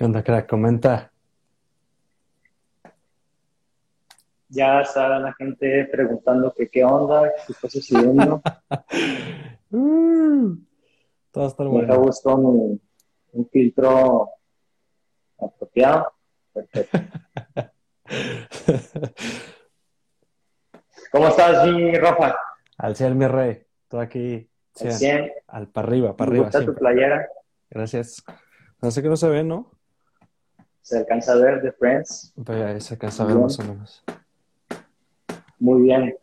¿Qué onda, crack? Comenta. Ya está la gente preguntando que qué onda, qué está sucediendo. Uh, todo está Me bueno. busco un, un filtro apropiado. Perfecto. ¿Cómo estás, mi Rafa? Al 100, mi rey. Todo aquí. Al 100. 100. Al para arriba, para arriba. gusta tu playera. Gracias. No sé que no se ve, ¿no? Se alcanza a ver de Friends. Se alcanza a ver Bien. más o menos. Muy bien.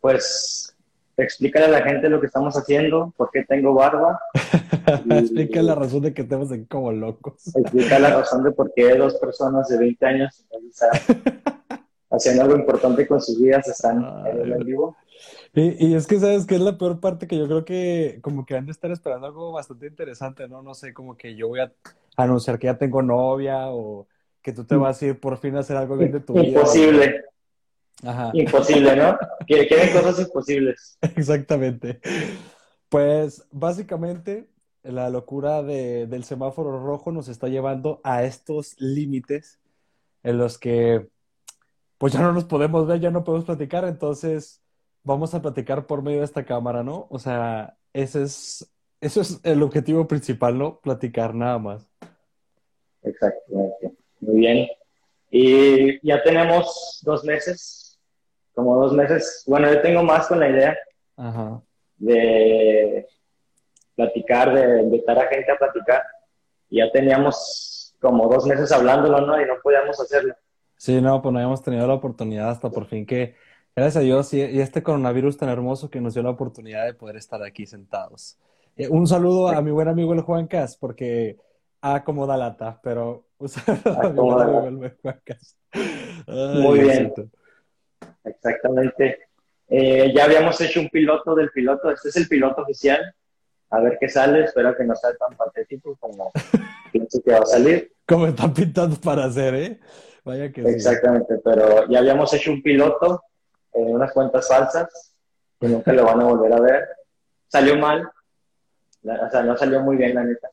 Pues explícale a la gente lo que estamos haciendo, por qué tengo barba. Explica la razón de que estemos aquí como locos. Explica la razón de por qué dos personas de 20 años haciendo algo importante con sus vidas están en el vivo. Y, y es que, ¿sabes qué es la peor parte? Que yo creo que como que han de estar esperando algo bastante interesante, ¿no? No sé, como que yo voy a anunciar que ya tengo novia o que tú te vas a ir por fin a hacer algo bien de tu vida. Imposible, Ajá, imposible, ¿no? Quieren quieren cosas imposibles. exactamente. Pues básicamente la locura de- del semáforo rojo nos está llevando a estos límites en los que pues ya no nos podemos ver, ya no podemos platicar, entonces vamos a platicar por medio de esta cámara, ¿no? O sea, ese es, eso es el objetivo principal, ¿no? Platicar nada más. Exactamente. Muy bien. Y ya tenemos dos meses, como dos meses. Bueno, yo tengo más con la idea Ajá. de platicar, de invitar a gente a platicar. Y ya teníamos como dos meses hablándolo, ¿no? Y no podíamos hacerlo. Sí, no, pues no habíamos tenido la oportunidad hasta por fin que, gracias a Dios, y, y este coronavirus tan hermoso que nos dio la oportunidad de poder estar aquí sentados. Eh, un saludo a mi buen amigo el Juan Cas, porque acomoda lata, pero un saludo a mi buen Acomoda amigo lata. el buen Juan Cas. Muy bien. Exactamente. Eh, ya habíamos hecho un piloto del piloto. Este es el piloto oficial. A ver qué sale. Espero que no sea tan patético como pienso que va a salir. Como están pintando para hacer, ¿eh? Vaya que sí. Exactamente. Pero ya habíamos hecho un piloto en unas cuentas falsas que nunca lo van a volver a ver. Salió mal. La- o sea, no salió muy bien, la neta.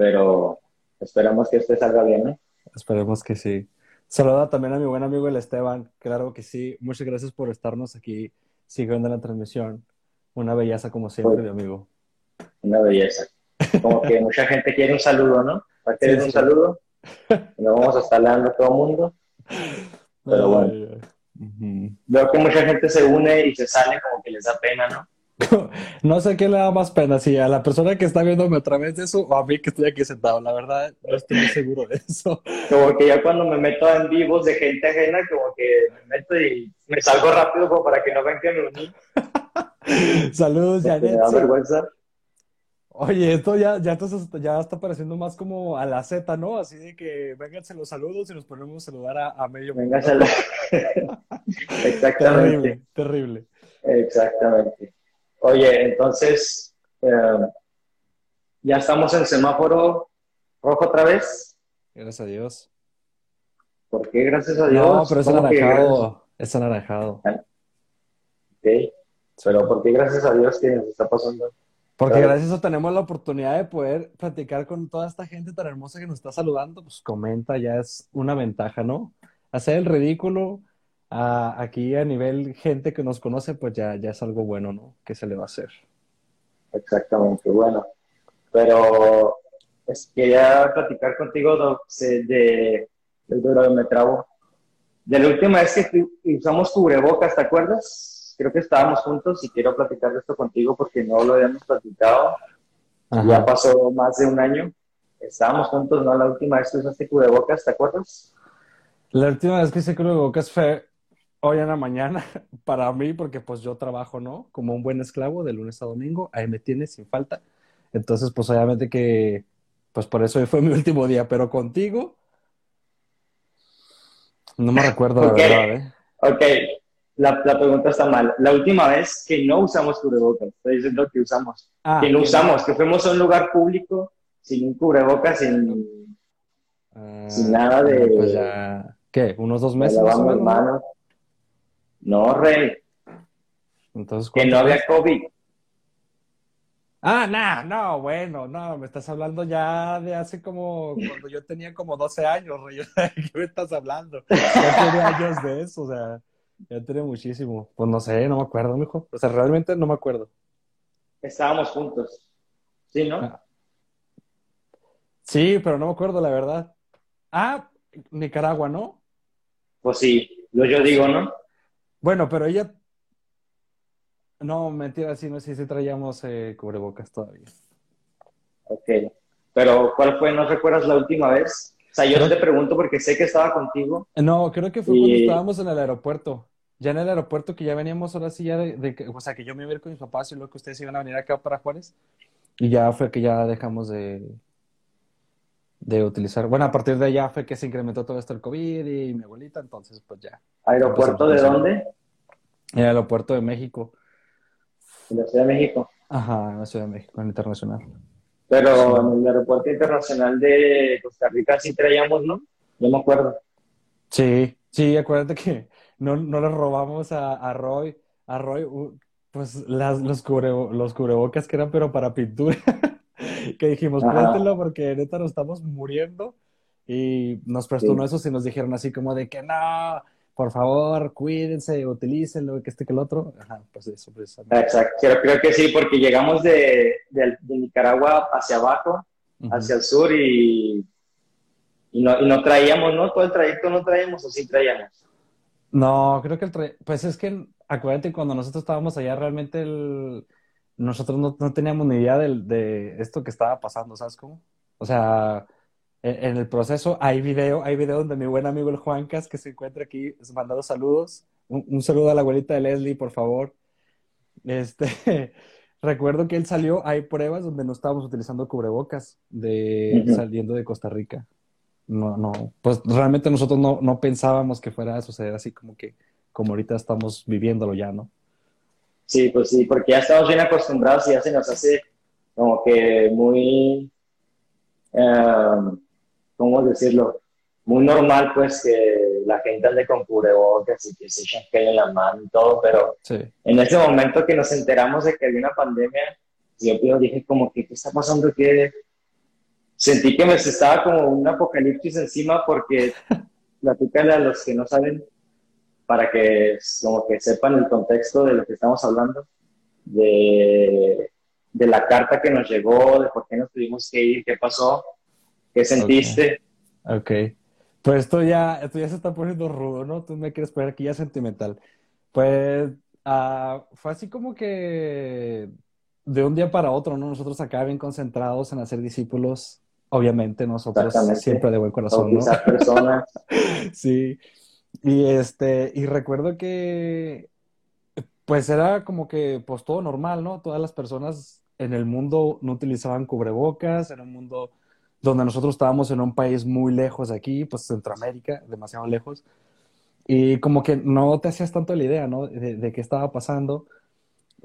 Pero esperamos que este salga bien, ¿no? Esperemos que sí. Saluda también a mi buen amigo el Esteban. Claro que sí. Muchas gracias por estarnos aquí siguiendo la transmisión. Una belleza como siempre, Pues- mi amigo. Una belleza. Como que mucha gente quiere un saludo, ¿no? ¿Para qué Sí, un sí. saludo? Lo vamos a estar dando a todo el mundo. Pero bueno. Veo que mucha gente se une y se sale como que les da pena, ¿no? No sé qué le da más pena, si a la persona que está viéndome a través de eso o a mí que estoy aquí sentado. La verdad, no estoy muy seguro de eso. Como que ya cuando me meto en vivos de gente ajena, como que me meto y me salgo rápido como para que no vean que me uní. Saludos, porque Me Janet. da vergüenza. Oye, esto ya, ya, entonces ya está pareciendo más como a la Z, ¿no? Así de que vénganse los saludos y nos ponemos a saludar a, a medio mundo. Venga, sal- Exactamente. Terrible, terrible. Exactamente. Oye, entonces, eh, ya estamos en semáforo rojo otra vez. Gracias a Dios. ¿Por qué? Gracias a Dios. No, pero es ¿Cómo que anaranjado. Es anaranjado. gracias? Ok. Pero ¿por qué gracias a Dios que nos está pasando? Porque gracias a eso tenemos la oportunidad de poder platicar con toda esta gente tan hermosa que nos está saludando, pues comenta, ya es una ventaja, ¿no? Hacer el ridículo a- aquí a nivel gente que nos conoce, pues ya, ya es algo bueno, ¿no? ¿Qué se le va a hacer? Exactamente, bueno. Pero quería platicar contigo Doc, se- de, de, de- me trabo. De la última vez que usamos cubrebocas, ¿te acuerdas? Creo que estábamos juntos y quiero platicar de esto contigo porque no lo habíamos platicado. Ya Ajá. pasó más de un año. Estábamos juntos, ¿no? La última vez que usaste cubrebocas, ¿te acuerdas? La última vez que hice cubrebocas fue hoy en la mañana para mí, porque pues yo trabajo, ¿no? Como un buen esclavo de lunes a domingo, ahí me tienes sin falta. Entonces, pues obviamente que, pues por eso hoy fue mi último día, pero contigo, no me recuerdo la verdad, ¿eh? Ok, la, la pregunta está mal. La última vez que no usamos cubrebocas, estoy diciendo que usamos. Ah, que no que- usamos, que fuimos a un lugar público sin un cubrebocas, sin, Ah, sin nada de, Pues ya, ¿qué? ¿Unos dos meses manos. No, rey, Entonces, que no ¿cuántos había? COVID. Ah, no, no, bueno, no, me estás hablando ya de hace como, cuando yo tenía como 12 años, Rey. ¿De qué me estás hablando? Ya tenía años de eso, o sea, ya tenía muchísimo. Pues no sé, no me acuerdo, mijo. O sea, realmente no me acuerdo. Estábamos juntos. ¿Sí, no? Ah, Sí, pero no me acuerdo, la verdad. Ah, Nicaragua, ¿no? Pues sí, yo, yo digo, ¿no? Bueno, pero ella, no, mentira, sí, no sé si traíamos eh, cubrebocas todavía. Ok. Pero, ¿cuál fue? ¿No recuerdas la última vez? O sea, yo Creo te pregunto porque sé que estaba contigo No, creo que fue cuando estábamos en el aeropuerto. Ya en el aeropuerto que ya veníamos ahora sí ya de, de o sea, que yo me iba a ir con mis papás y luego que ustedes iban a venir acá para Juárez. Y ya fue que ya dejamos de, de utilizar. Bueno, a partir de allá fue que se incrementó todo esto el COVID y mi abuelita, entonces pues ya ¿Aeropuerto de dónde? En el aeropuerto de México. De la Ciudad de México. Ajá, en la Ciudad de México, en el internacional. Sí. Pero en el aeropuerto internacional de Costa Rica sí traíamos, ¿no? Yo me acuerdo. Sí, sí, acuérdate que no, no le robamos a, a Roy, a Roy, pues las, los, cubre, los cubrebocas que eran pero para pintura. que dijimos, préstelo porque neta nos estamos muriendo. Y nos prestó uno sí. de esos y nos dijeron así como de que no, por favor, cuídense, utilícenlo, que este que el otro. Ajá, pues eso precisamente. Exacto. Creo, creo que sí, porque llegamos de, de, de Nicaragua hacia abajo, hacia el sur y, y, no, y no traíamos, ¿no? Todo el trayecto no traíamos o sí traíamos. No, creo que el tra- pues es que acuérdate cuando nosotros estábamos allá realmente el nosotros no, no teníamos ni idea del- de, esto que estaba pasando, ¿sabes cómo? O sea, en, en el proceso hay video, hay video donde mi buen amigo el Juancas que se encuentra aquí mandando saludos. Un, un saludo a la abuelita de Leslie, por favor. Este, recuerdo que él salió, hay pruebas donde no estábamos utilizando cubrebocas de saliendo de Costa Rica. No, no, pues realmente nosotros no, no pensábamos que fuera a suceder así como que, como ahorita estamos viviéndolo ya, ¿no? Sí, pues sí, porque ya estamos bien acostumbrados y ya se nos hace como que muy, eh, ¿cómo decirlo? Muy normal, pues, que la gente ande con cubrebocas y que se echen gel en la mano y todo, pero Sí, en ese momento que nos enteramos de que había una pandemia, yo yo dije como que, ¿qué está pasando? ¿Qué? Sentí que me estaba como un apocalipsis encima porque, platícale a los que no saben, para que como que sepan el contexto de lo que estamos hablando, de, de la carta que nos llegó, de por qué nos tuvimos que ir, qué pasó, qué sentiste. ok. Pues esto ya, esto ya se está poniendo rudo, ¿no? Tú me quieres poner aquí ya sentimental. Pues ah, fue así como que de un día para otro, ¿no? Nosotros acá bien concentrados en hacer discípulos, obviamente nosotros siempre de buen corazón, ¿no? Personas. Sí, y este, y recuerdo que pues era como que pues todo normal, ¿no? Todas las personas en el mundo no utilizaban cubrebocas, era un mundo donde nosotros estábamos en un país muy lejos de aquí, pues Centroamérica, demasiado lejos, y como que no te hacías tanto la idea, ¿no? De, de qué estaba pasando,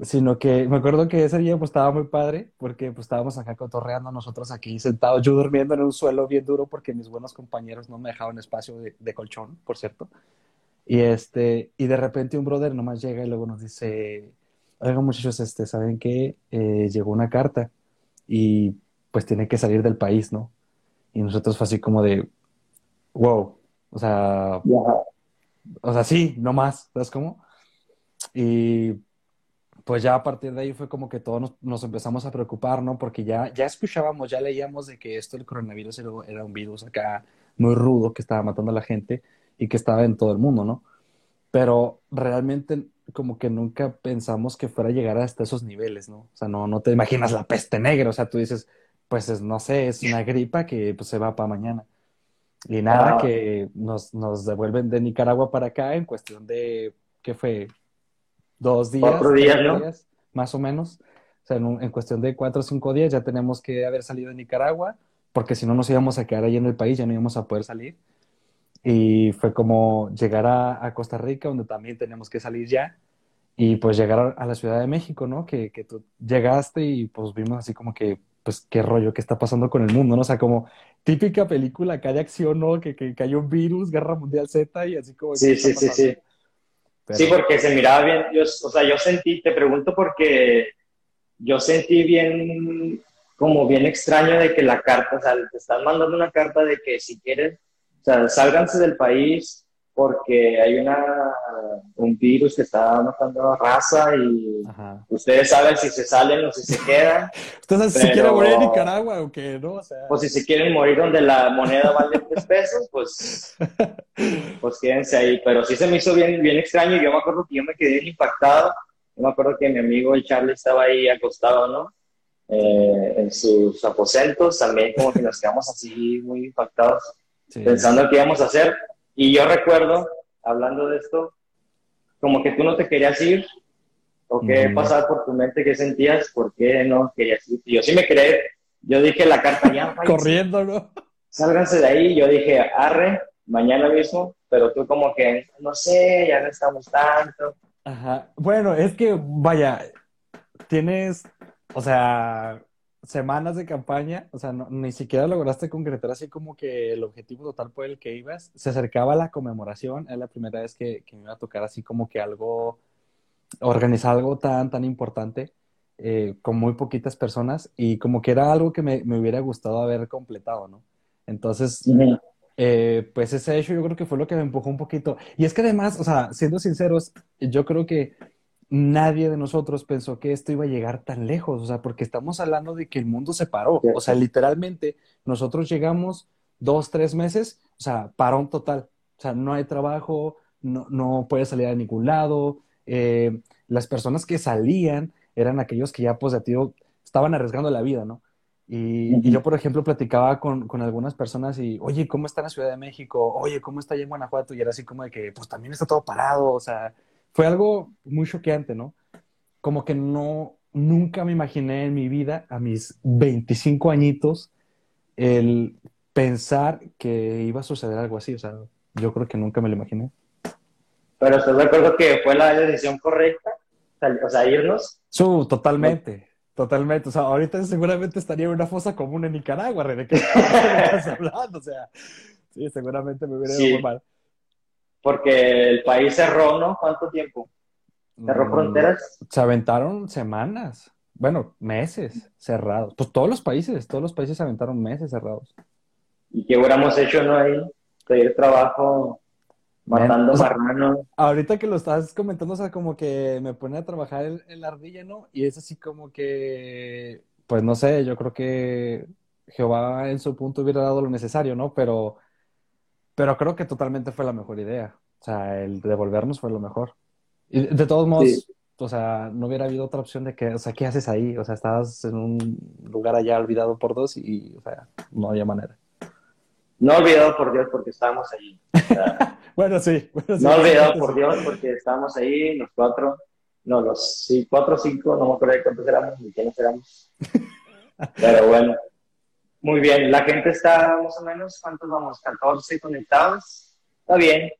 sino que me acuerdo que ese día pues estaba muy padre, porque pues estábamos acá cotorreando nosotros aquí sentados, yo durmiendo en un suelo bien duro porque mis buenos compañeros no me dejaban espacio de, de colchón, por cierto. Y este, y de repente un brother nomás llega y luego nos dice, oigan muchachos, este, ¿saben qué? Eh, llegó una carta y pues tiene que salir del país, ¿no? Y nosotros fue así como de, wow, o sea, Ya. o sea, sí, no más, ¿sabes cómo? Y pues ya a partir de ahí fue como que todos nos, nos empezamos a preocupar, ¿no? Porque ya, ya escuchábamos, ya leíamos de que esto, el coronavirus, era, era un virus acá muy rudo que estaba matando a la gente y que estaba en todo el mundo, ¿no? pero realmente como que nunca pensamos que fuera a llegar hasta esos niveles, ¿no? O sea, no, no te imaginas la peste negra, o sea, tú dices, pues es, no sé, es una gripa que pues, se va para mañana. Y nada, Ah, que nos, nos devuelven de Nicaragua para acá en cuestión de, ¿qué fue? Dos cuatro días, ¿no? días, más o menos. O sea, en, un- en cuestión de cuatro o cinco días ya tenemos que haber salido de Nicaragua, porque si no nos íbamos a quedar ahí en el país, ya no íbamos a poder salir. Y fue como llegar a, a Costa Rica, donde también tenemos que salir ya, y pues llegar a, la Ciudad de México, ¿no? Que, que tú llegaste y pues vimos así como que, pues qué rollo, qué está pasando con el mundo, ¿no? O sea, como típica película acá de acción, ¿no? Que, que, que hay un virus, Guerra Mundial Z, y así como, ¿qué Sí, está sí, sí, sí. Porque se miraba bien. Yo, o sea, yo sentí, te pregunto porque yo sentí bien, como bien extraño de que la carta, o sea, te están mandando una carta de que si quieres, o sea, sálganse del país porque hay una, un virus que está matando a raza y ustedes saben si se salen o si se quedan. Ustedes si quieren morir en Nicaragua o qué, ¿no? O sea... Pues si se quieren morir donde la moneda vale tres pesos, pues, pues quédense ahí. Pero sí se me hizo bien, bien extraño. Yo me acuerdo que yo me quedé impactado. Yo me acuerdo que mi amigo el Charlie estaba ahí acostado, ¿no? Eh, en sus aposentos, también como que nos quedamos así muy impactados, pensando qué íbamos a hacer y yo recuerdo, hablando de esto, como que tú no te querías ir, o qué pasaba por tu mente, qué sentías, por qué no querías ir. yo sí me quedé, yo dije la carta ya. Corriendo, ¿no? Sálganse de ahí, yo dije, arre, mañana mismo, pero tú como que, no sé, ya no estamos tanto. Ajá. Bueno, es que, vaya, tienes, o sea, semanas de campaña, o sea, ni siquiera lograste concretar así como que el objetivo total por el que ibas. Se acercaba la conmemoración, es la primera vez que, me iba a tocar así como que algo, organizar algo tan, tan importante eh, con muy poquitas personas y como que era algo que me, hubiera gustado haber completado, ¿no? Entonces, eh, pues ese hecho yo creo que fue lo que me empujó un poquito. Y es que además, o sea, siendo sinceros, yo creo que nadie de nosotros pensó que esto iba a llegar tan lejos, o sea, porque estamos hablando de que el mundo se paró, o sea, literalmente nosotros llegamos dos, tres meses, o sea, parón total, o sea, no hay trabajo, no, no puedes salir a ningún lado, eh, las personas que salían eran aquellos que ya, pues, de tío, estaban arriesgando la vida, ¿no? Y, yo, por ejemplo, platicaba con, con, algunas personas y, oye, ¿cómo está en la Ciudad de México? Oye, ¿cómo está allá en Guanajuato? Y era así como de que, pues también está todo parado, o sea, fue algo muy choqueante, ¿no? Como que no, nunca me imaginé en mi vida, a mis 25 añitos, el pensar que iba a suceder algo así. O sea, yo creo que nunca me lo imaginé. Pero ¿estás de acuerdo que fue la decisión correcta? O sea, irnos. Su, totalmente. Totalmente. O sea, ahorita seguramente estaría en una fosa común en Nicaragua, ¿de qué estás hablando? O sea, sí, seguramente me hubiera ido muy mal porque el país cerró, ¿no? ¿Cuánto tiempo? ¿Cerró mm, fronteras? Se aventaron semanas, bueno, meses cerrados. Pues todos los países, todos los países se aventaron meses cerrados. ¿Y qué hubiéramos hecho, no? Ahí, pedir trabajo, matando o Ahorita que lo estás comentando, o sea, como que me pone a trabajar en, la ardilla, ¿no? Y es así como que, pues no sé, yo creo que Jehová en su punto hubiera dado lo necesario, ¿no? Pero pero creo que totalmente fue la mejor idea. O sea, el devolvernos fue lo mejor. Y de todos modos, o sea, no hubiera habido otra opción de que, o sea, ¿qué haces ahí? O sea, estabas en un lugar allá olvidado por dos y, o sea, no había manera. No olvidado por Dios porque estábamos allí. bueno, sí, No olvidado por Dios porque estábamos ahí, los cuatro. No, los sí, cuatro o cinco, no me acuerdo de cuántos éramos ni quiénes éramos. Pero bueno, muy bien, la gente está más o menos, ¿cuántos vamos? 14 conectados. Está bien.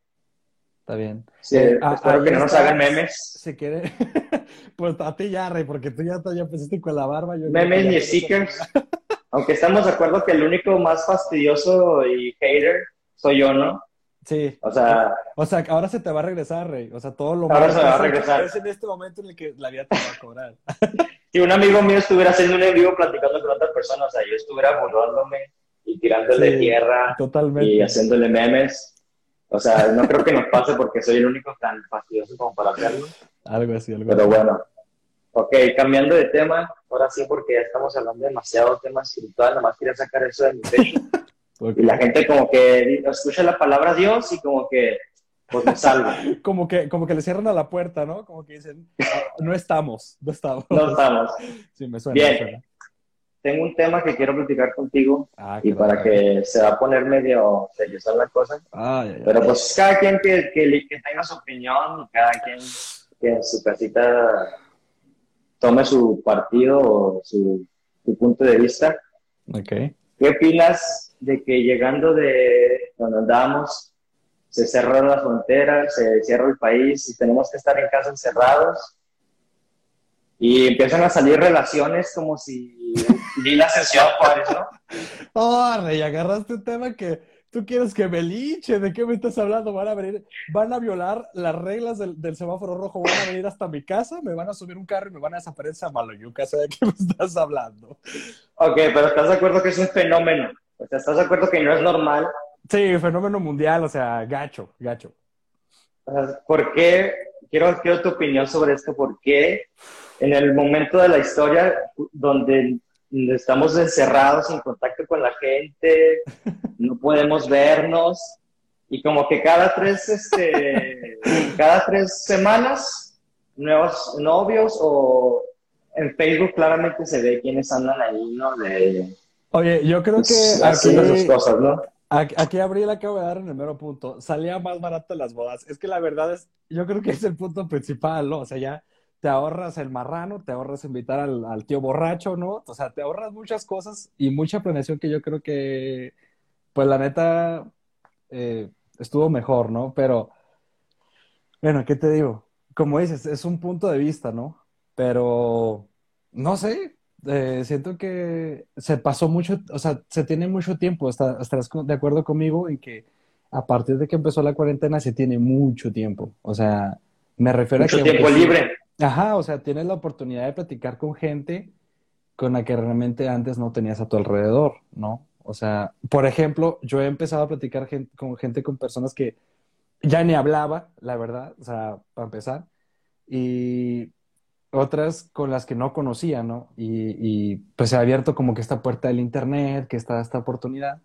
Está bien. Sí, eh, espero que no nos hagan memes. Si quiere, pues a ti ya, Rey, porque tú ya, ya empezaste con la barba. memes ni stickers. Aunque estamos de acuerdo que el único más fastidioso y hater soy yo, ¿no? Sí. O sea, o sea, ahora se te va a regresar, Rey. O sea, todo lo ahora se va a regresar. Es en este momento en el que la vida te va a cobrar. si un amigo mío estuviera haciendo un en vivo platicando con otras personas, o sea, yo estuviera burlándome y tirándole tierra totalmente. y haciéndole memes. O sea, no creo que nos pase porque soy el único tan fastidioso como para hacerlo. Algo así, algo Pero bueno. Ok, cambiando de tema, ahora sí porque ya estamos hablando demasiado de temas espiritual, nomás quería sacar eso de mi pecho. Y la gente como que escucha la palabra Dios y como que pues me salgo. como, que, como que le cierran a la puerta, ¿no? Como que dicen, no estamos, no estamos. No estamos. Sí, me suena. Bien. Tengo un tema que quiero platicar contigo ah, y para que se va a poner medio seriosa la cosa. Ah, Pero pues cada quien que, que, tenga su opinión cada quien que en su casita tome su partido o su, su punto de vista. Okay. ¿Qué opinas de que llegando de donde andamos, se cerraron las fronteras, se cierra el país y tenemos que estar en casa encerrados? Y empiezan a salir relaciones como si vi la sesión Juárez, ¿no? Oh, rey, agarraste un tema que, tú quieres que me linche, ¿de qué me estás hablando? Van a venir, van a violar las reglas del, del semáforo rojo, van a venir hasta mi casa, me van a subir un carro y me van a desaparecer a Maloyuca, ¿de qué me estás hablando? Ok, pero ¿estás de acuerdo que es un fenómeno? O sea, ¿estás de acuerdo que no es normal? Sí, fenómeno mundial, o sea, gacho, gacho. O sea, ¿Por qué? Quiero, quiero tu opinión sobre esto. ¿Por qué en el momento de la historia donde estamos encerrados en contacto con la gente, no podemos vernos y como que cada tres, este, cada tres semanas nuevos novios o en Facebook claramente se ve quiénes andan ahí, ¿no? De, Oye, yo creo que pues, aquí, sus cosas, ¿no? aquí, aquí Abril acaba de dar en el mero punto. Salía más barato las bodas. Es que la verdad es, yo creo que es el punto principal, ¿no? O sea, ya te ahorras el marrano, te ahorras invitar al, al tío borracho, ¿no? O sea, te ahorras muchas cosas y mucha planeación que yo creo que, pues la neta, eh, estuvo mejor, ¿no? Pero, bueno, ¿qué te digo? Como dices, es un punto de vista, ¿no? Pero, no sé, eh, siento que se pasó mucho, o sea, se tiene mucho tiempo, estarás de acuerdo conmigo en que a partir de que empezó la cuarentena se tiene mucho tiempo, o sea, me refiero a Mucho que... tiempo sí- libre. Ajá, o sea, tienes la oportunidad de platicar con gente con la que realmente antes no tenías a tu alrededor, ¿no? O sea, por ejemplo, yo he empezado a platicar gen- con gente, con personas que ya ni hablaba, la verdad, o sea, para empezar, y otras con las que no conocía, ¿no? Y, y, pues se ha abierto como que esta puerta del internet, que está esta oportunidad,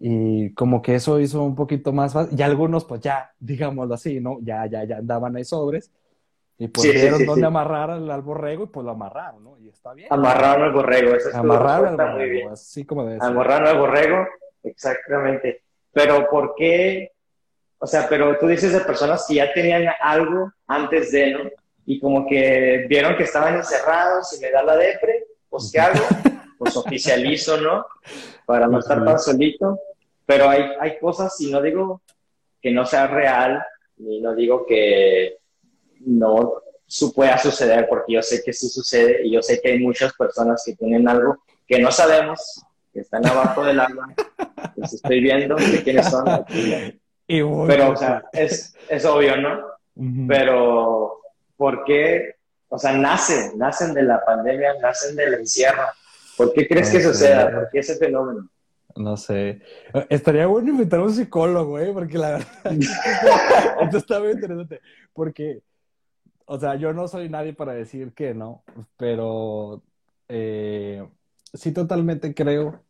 y como que eso hizo un poquito más fácil, y algunos pues ya, digámoslo así, ¿no? Ya, ya, ya andaban ahí sobres, y pues Sí, vieron sí, dónde sí. amarrar al, al borrego y pues lo amarraron, ¿no? Y está bien. Amarraron al borrego. Eso estuvo- Amarraron al está muy borrego, bien. así como ser. Amarraron al borrego, exactamente. Pero ¿por qué? O sea, pero tú dices de personas que ya tenían algo antes de, ¿no? Y como que vieron que estaban encerrados y me da la depre, pues ¿qué hago? Pues oficializo, ¿no? Para no estar tan solito. Pero hay, hay cosas, y no digo que no sea real, ni no digo que no su pueda suceder, porque yo sé que sí sucede y yo sé que hay muchas personas que tienen algo que no sabemos, que están abajo del agua, los estoy viendo, de quiénes son. Pero, o sea, es, es obvio, ¿no? ujú. Pero, ¿por qué? O sea, nacen, nacen de la pandemia, nacen del encierro. ¿Por qué crees que No suceda? ¿Por qué ese fenómeno? No sé. Estaría bueno invitar a un psicólogo, ¿eh? Porque la verdad, esto está muy interesante. Porque, o sea, yo no soy nadie para decir que no, pero eh, sí totalmente creo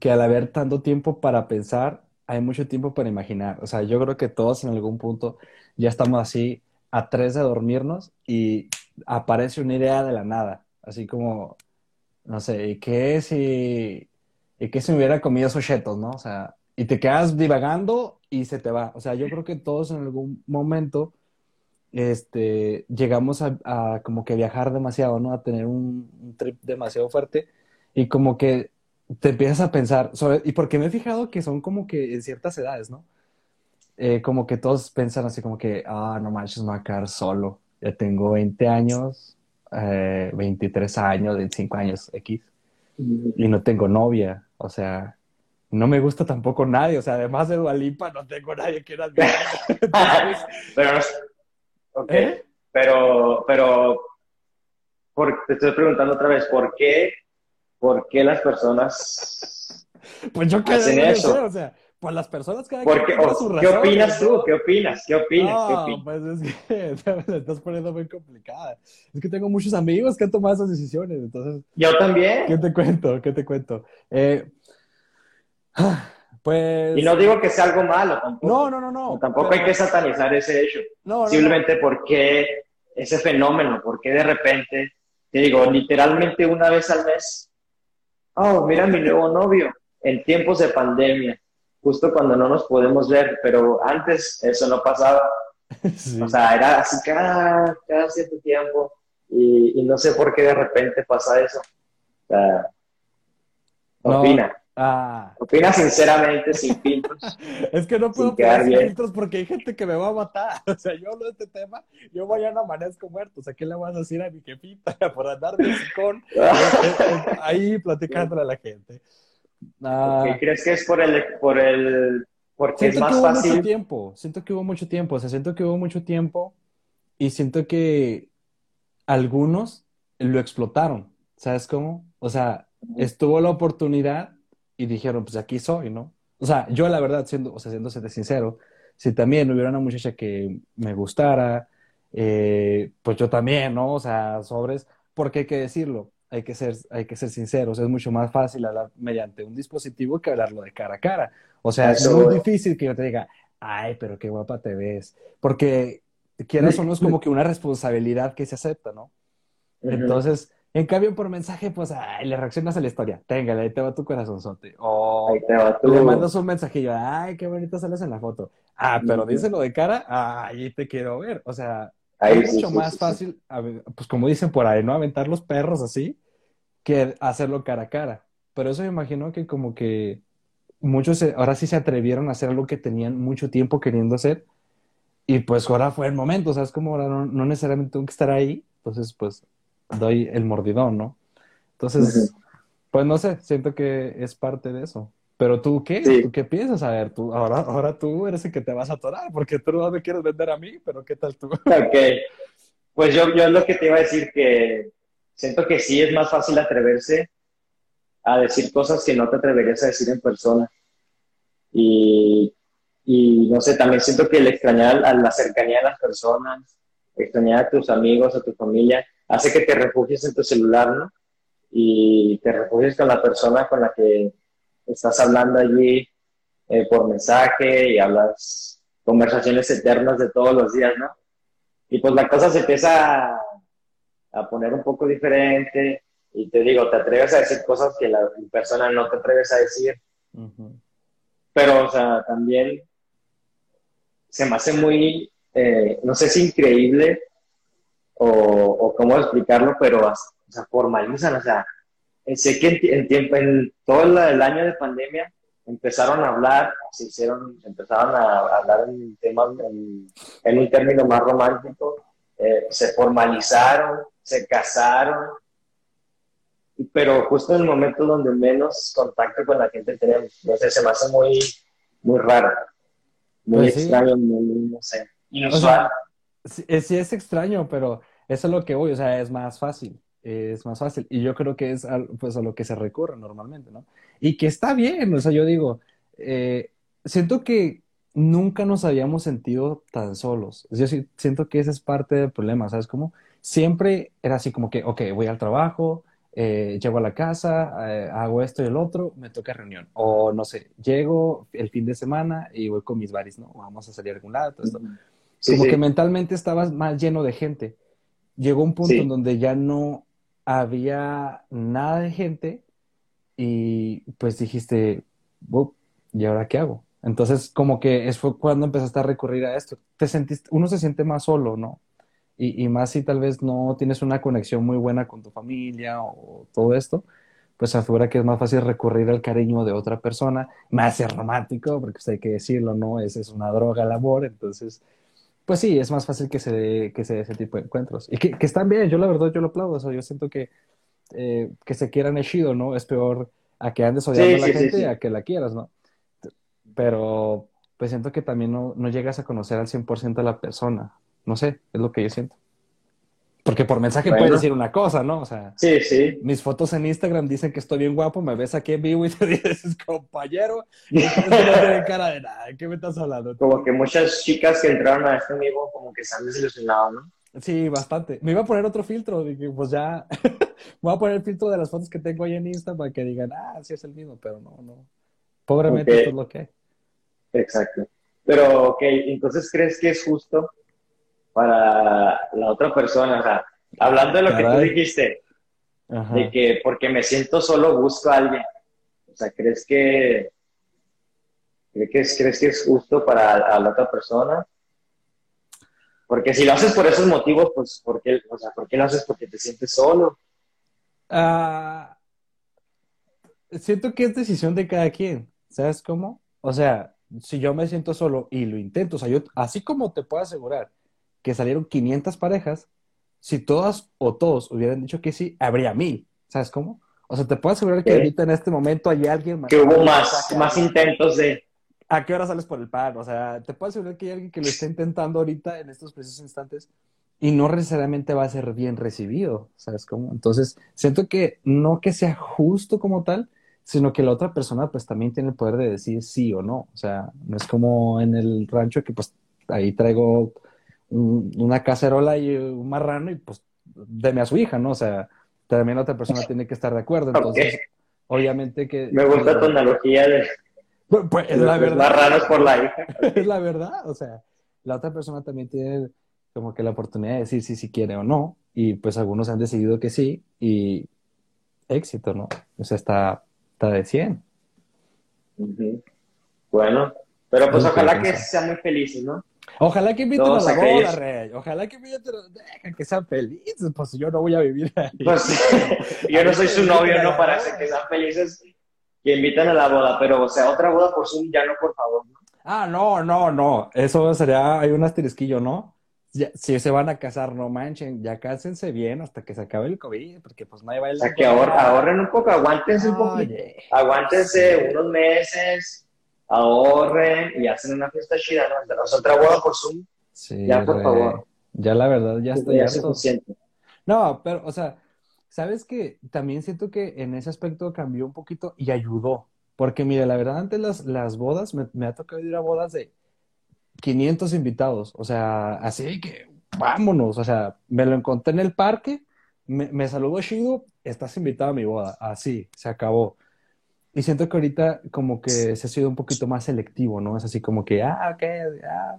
que al haber tanto tiempo para pensar, hay mucho tiempo para imaginar. O sea, yo creo que todos en algún punto ya estamos así a tres de dormirnos y aparece una idea de la nada, así como, no sé, ¿y qué si, y qué si hubiera comido esos chetos, ¿no? O sea, y te quedas divagando y se te va. O sea, yo creo que todos en algún momento este, llegamos a, a como que viajar demasiado, ¿no? A tener un, un trip demasiado fuerte y como que te empiezas a pensar sobre, y porque me he fijado que son como que en ciertas edades, ¿no? Eh, como que todos piensan así como que, ah, no manches, me voy a quedar solo. Ya tengo 20 años, eh, 23 años, 25 años X, y no tengo novia. O sea, no me gusta tampoco nadie. O sea, además de Dualipa, no tengo nadie que era pero no es- ok, ¿Eh? pero, pero, por- te estoy preguntando otra vez, ¿por qué, por qué las personas, Pues yo qué Hacen eso. o sea, pues las personas cada por qué, quien o- sus qué opinas tú? ¿no? ¿Qué opinas? ¿Qué opinas? ¿Qué No, opinas? pues es que la estás poniendo muy complicada. Es que tengo muchos amigos que han tomado esas decisiones, entonces, Yo también. ¿qué te cuento? ¿Qué te cuento? Eh, pues... Y no digo que sea algo malo tampoco. No, no, no, no. tampoco pero- hay que satanizar ese hecho. No, no, no. Simplemente porque ese fenómeno, porque de repente, te digo, literalmente una vez al mes, oh, mira mi nuevo novio, en tiempos de pandemia, justo cuando no nos podemos ver, pero antes eso no pasaba. Sí. O sea, era así cada, cada cierto tiempo y, y no sé por qué de repente pasa eso. O sea, No. opina. Ah, Opina sinceramente, sin filtros. es que no puedo poner filtros porque hay gente que me va a matar. O sea, yo hablo de este tema, yo mañana amanezco muerto. O sea, ¿qué le vas a decir a mi jefita por andar de con ahí platicándole a la gente? Ah, ¿Qué crees que es por el, por el, porque es siento que más hubo mucho fácil? tiempo, siento que hubo mucho tiempo, o sea, siento que hubo mucho tiempo y siento que algunos lo explotaron, ¿sabes cómo? O sea, estuvo la oportunidad y dijeron, pues aquí soy, ¿no? O sea, yo la verdad, siendo, o sea, siéndose sincero, si también hubiera una muchacha que me gustara, eh, pues yo también, ¿no? O sea, sobres, porque hay que decirlo, hay que ser, hay que ser sinceros, es mucho más fácil hablar mediante un dispositivo que hablarlo de cara a cara. O sea, es muy difícil que yo te diga, ay, pero qué guapa te ves, porque quieras o no es como que una responsabilidad que se acepta, ¿no? Ujú. Entonces, en cambio, por mensaje, pues, ay, le reaccionas a la historia. Téngale, ahí te va tu corazonzote. O Ahí te va le mandas un mensajillo, ay, qué bonito sales en la foto. Ah, pero díselo de cara, ahí te quiero ver. O sea, Ahí es mucho sí, más sí, fácil, pues como dicen por ahí, ¿no? Aventar los perros así, que hacerlo cara a cara. Pero eso me imagino que como que muchos se- ahora sí se atrevieron a hacer algo que tenían mucho tiempo queriendo hacer. Y pues ahora fue el momento, o sea, es como ahora no, no necesariamente tengo que estar ahí, entonces pues doy el mordidón, ¿no? Entonces, pues no sé, siento que es parte de eso. Pero tú qué, Sí. tú qué piensas, a ver, tú, ahora, ahora tú eres el que te vas a atorar, porque tú no me quieres vender a mí, pero ¿qué tal tú? Ok, pues yo, yo lo que te iba a decir que siento que sí es más fácil atreverse a decir cosas que no te atreverías a decir en persona. Y, y no sé, también siento que el extrañar a la cercanía a las personas, extrañar a tus amigos, a tu familia, hace que te refugies en tu celular, ¿no? Y te refugies con la persona con la que estás hablando allí eh, por mensaje y hablas conversaciones eternas de todos los días, ¿no? Y pues la cosa se empieza a, a poner un poco diferente y te digo, te atreves a decir cosas que la persona no te atreves a decir, Ujú. pero o sea, también se me hace muy, eh, no sé si increíble o, o cómo explicarlo, pero o sea, formalizan, o sea, sé que en, ti- en tiempo, en todo la- el año de pandemia empezaron a hablar, se hicieron, empezaron a hablar en temas, en, en un término más romántico, eh, se formalizaron, se casaron, pero justo en el momento donde menos contacto con la gente tenemos, no sé, se me hace muy, muy raro, muy Pues sí. extraño, muy, no sé, O inusual. sea, sí, es, sí es extraño, pero eso es lo que voy, o sea, es más fácil, es más fácil. Y yo creo que es al- pues a lo que se recurre normalmente, ¿no? Y que está bien, o sea, yo digo, eh, siento que nunca nos habíamos sentido tan solos. Yo siento que ese es parte del problema, ¿sabes cómo? Siempre era así como que, ok, voy al trabajo, eh, llego a la casa, eh, hago esto y el otro, me toca reunión. O no sé, llego el fin de semana y voy con mis baris, ¿no? Vamos a salir a algún lado, todo esto Sí, como sí. que mentalmente estabas más lleno de gente. Llegó un punto Sí. en donde ya no había nada de gente y pues dijiste, "Bup, ¿y ahora qué hago? Entonces, como que es cuando empezaste a recurrir a esto. Te sentiste, uno se siente más solo, ¿no? Y, y más si tal vez no tienes una conexión muy buena con tu familia o todo esto, pues asegura que es más fácil recurrir al cariño de otra persona, más ser romántico, porque pues, hay que decirlo, ¿no? Es, es una droga el amor, entonces pues sí, es más fácil que se dé, que se dé ese tipo de encuentros. Y que, que están bien, yo la verdad, yo lo aplaudo. O sea, yo siento que, eh, que se quieran es chido, ¿no? Es peor a que andes odiando Sí, a la sí, gente sí. a que la quieras, ¿no? Pero pues siento que también no, no llegas a conocer al 100% a la persona. No sé, es lo que yo siento. Porque por mensaje Bueno. puedes decir una cosa, ¿no? O sea, Sí, sí. mis fotos en Instagram dicen que estoy bien guapo, me ves aquí en vivo y te dices, compañero, y no tiene cara de nada. ¿Qué me estás hablando? Como que muchas chicas que entraron a este amigo como que se han desilusionado, ¿no? Sí, bastante. Me iba a poner otro filtro, dije, pues ya, voy a poner el filtro de las fotos que tengo ahí en Insta para que digan, ah, sí es el mismo, pero no, no. Pobremente Ok. esto es lo que hay. Exacto. Pero, ok, entonces crees que es justo para la otra persona, o sea, hablando de lo que tú dijiste, Ajá. de que porque me siento solo busco a alguien, o sea, ¿crees que, crees que es, crees que es justo para a la otra persona? Porque si lo haces por esos motivos, pues, ¿por qué, o sea, ¿por qué lo haces porque te sientes solo? Ah, siento que es decisión de cada quien, ¿sabes cómo? O sea, si yo me siento solo y lo intento, o sea, yo, así como te puedo asegurar que salieron 500 parejas, si todas o todos hubieran dicho que sí, habría mil, ¿sabes cómo? O sea, te puedo asegurar que ahorita en este momento hay alguien más. Que hubo más, más intentos de. ¿A qué hora sales por el pan? O sea, te puedo asegurar que hay alguien que lo está intentando ahorita en estos precisos instantes y no necesariamente va a ser bien recibido, ¿sabes cómo? Entonces, siento que no que sea justo como tal, sino que la otra persona pues también tiene el poder de decir sí o no. O sea, no es como en el rancho que pues ahí traigo una cacerola y un marrano y pues deme a su hija, ¿no? O sea, también la otra persona tiene que estar de acuerdo. Entonces, obviamente que... Me gusta tu analogía de... Pues, pues es la verdad. Marranos por la hija. es la verdad, o sea, la otra persona también tiene como que la oportunidad de decir si sí quiere o no, y pues algunos han decidido que sí, y éxito, ¿no? O sea, está, está de 100. Bueno, pero pues ojalá que sean muy felices, ¿no? Ojalá que inviten a la boda, Rey. Ojalá que inviten a... que sean felices, pues yo no voy a vivir ahí. Pues yo no soy su novio, no para que sean felices que invitan a la boda, pero o sea, otra boda por Zoom ya no, por favor. ¿no? Ah, no, no, no. Eso sería, hay un asterisquillo, ¿no? si se van a casar, no manchen, ya cásense bien hasta que se acabe el COVID, porque pues no hay baile. O sea, que ahorren un poco, aguántense un poquito. Aguántense unos meses, ahorren y hacen una fiesta chida, ¿no? otra boda por Zoom. Sí, ya, por favor. Ya la verdad, ya estoy harto. No, pero, o sea, ¿sabes que También siento que en ese aspecto cambió un poquito y ayudó. Porque, mire, la verdad, antes las, las bodas, me, me ha tocado ir a bodas de 500 invitados. O sea, así que vámonos. O sea, me lo encontré en el parque, me, me saludó Shido, estás invitado a mi boda. Así, se acabó. Y siento que ahorita como que se ha sido un poquito más selectivo, ¿no? Es así como que, ah, ok, ah.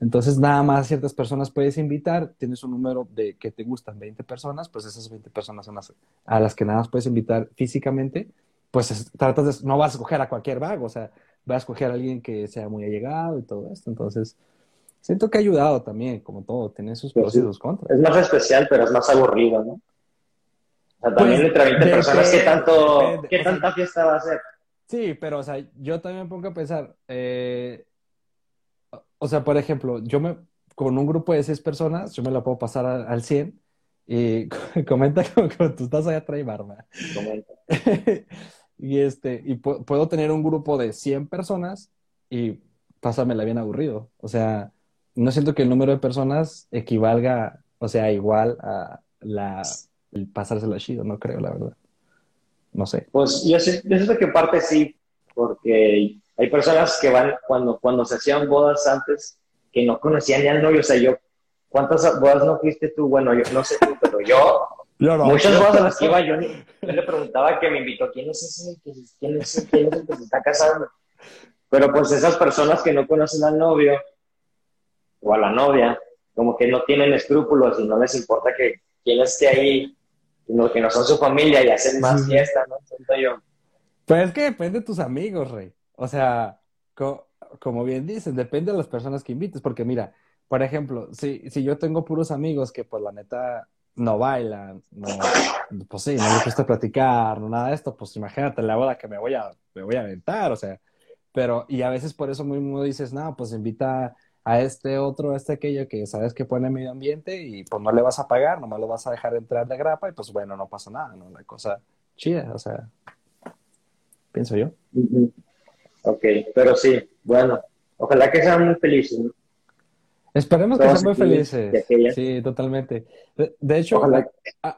Entonces nada más ciertas personas puedes invitar, tienes un número de que te gustan 20 personas, pues esas 20 personas son las a las que nada más puedes invitar físicamente, pues tratas de, no vas a escoger a cualquier vago, o sea, vas a escoger a alguien que sea muy allegado y todo esto. Entonces, siento que ha ayudado también, como todo, tiene sus pros y sus contras. Es más especial, pero es más aburrido, ¿no? O sea, también pues, entre 20 personas, ¿qué, tanto, ¿qué tanta fiesta va a ser? Sí, pero, o sea, yo también me pongo a pensar, eh, o sea, por ejemplo, yo me, con un grupo de seis personas, yo me la puedo pasar al 100 y comenta como, tú estás allá atrás, Barba. Comenta. y este, y puedo tener un grupo de 100 personas y pásamela bien aburrido. O sea, no siento que el número de personas equivalga, o sea, igual a la el pasársela chido, no creo, la verdad. No sé. Pues yo, sé, yo siento que parte sí, porque hay personas que van, cuando, cuando se hacían bodas antes, que no conocían ni al novio, o sea, yo, ¿cuántas bodas no fuiste tú? Bueno, yo no sé tú, pero yo, muchas bodas a las que iba, yo, le preguntaba que me invitó, ¿quién es ese? ¿Quién es, ese? ¿Quién es el que se está casando? Pero pues esas personas que no conocen al novio o a la novia, como que no tienen escrúpulos y no les importa que quien esté ahí sino que no son su familia y hacen más fiesta, ¿no? Siento yo. Pues es que depende de tus amigos, Rey. O sea, como bien dicen, depende de las personas que invites, porque mira, por ejemplo, si, si yo tengo puros amigos que pues la neta no bailan, no, pues sí, no les gusta platicar, no nada de esto, pues imagínate la boda que me voy a, me voy a aventar, o sea, pero, y a veces por eso mismo dices, no, pues invita a este otro, a este aquello que sabes que pone medio ambiente y pues no le vas a pagar, nomás lo vas a dejar entrar de grapa y pues bueno, no pasa nada, ¿no? La cosa chida, o sea, pienso yo. Ok, pero sí, bueno, ojalá que sean muy felices, ¿no? Esperemos que sean muy felices. Sí, totalmente. De, hecho,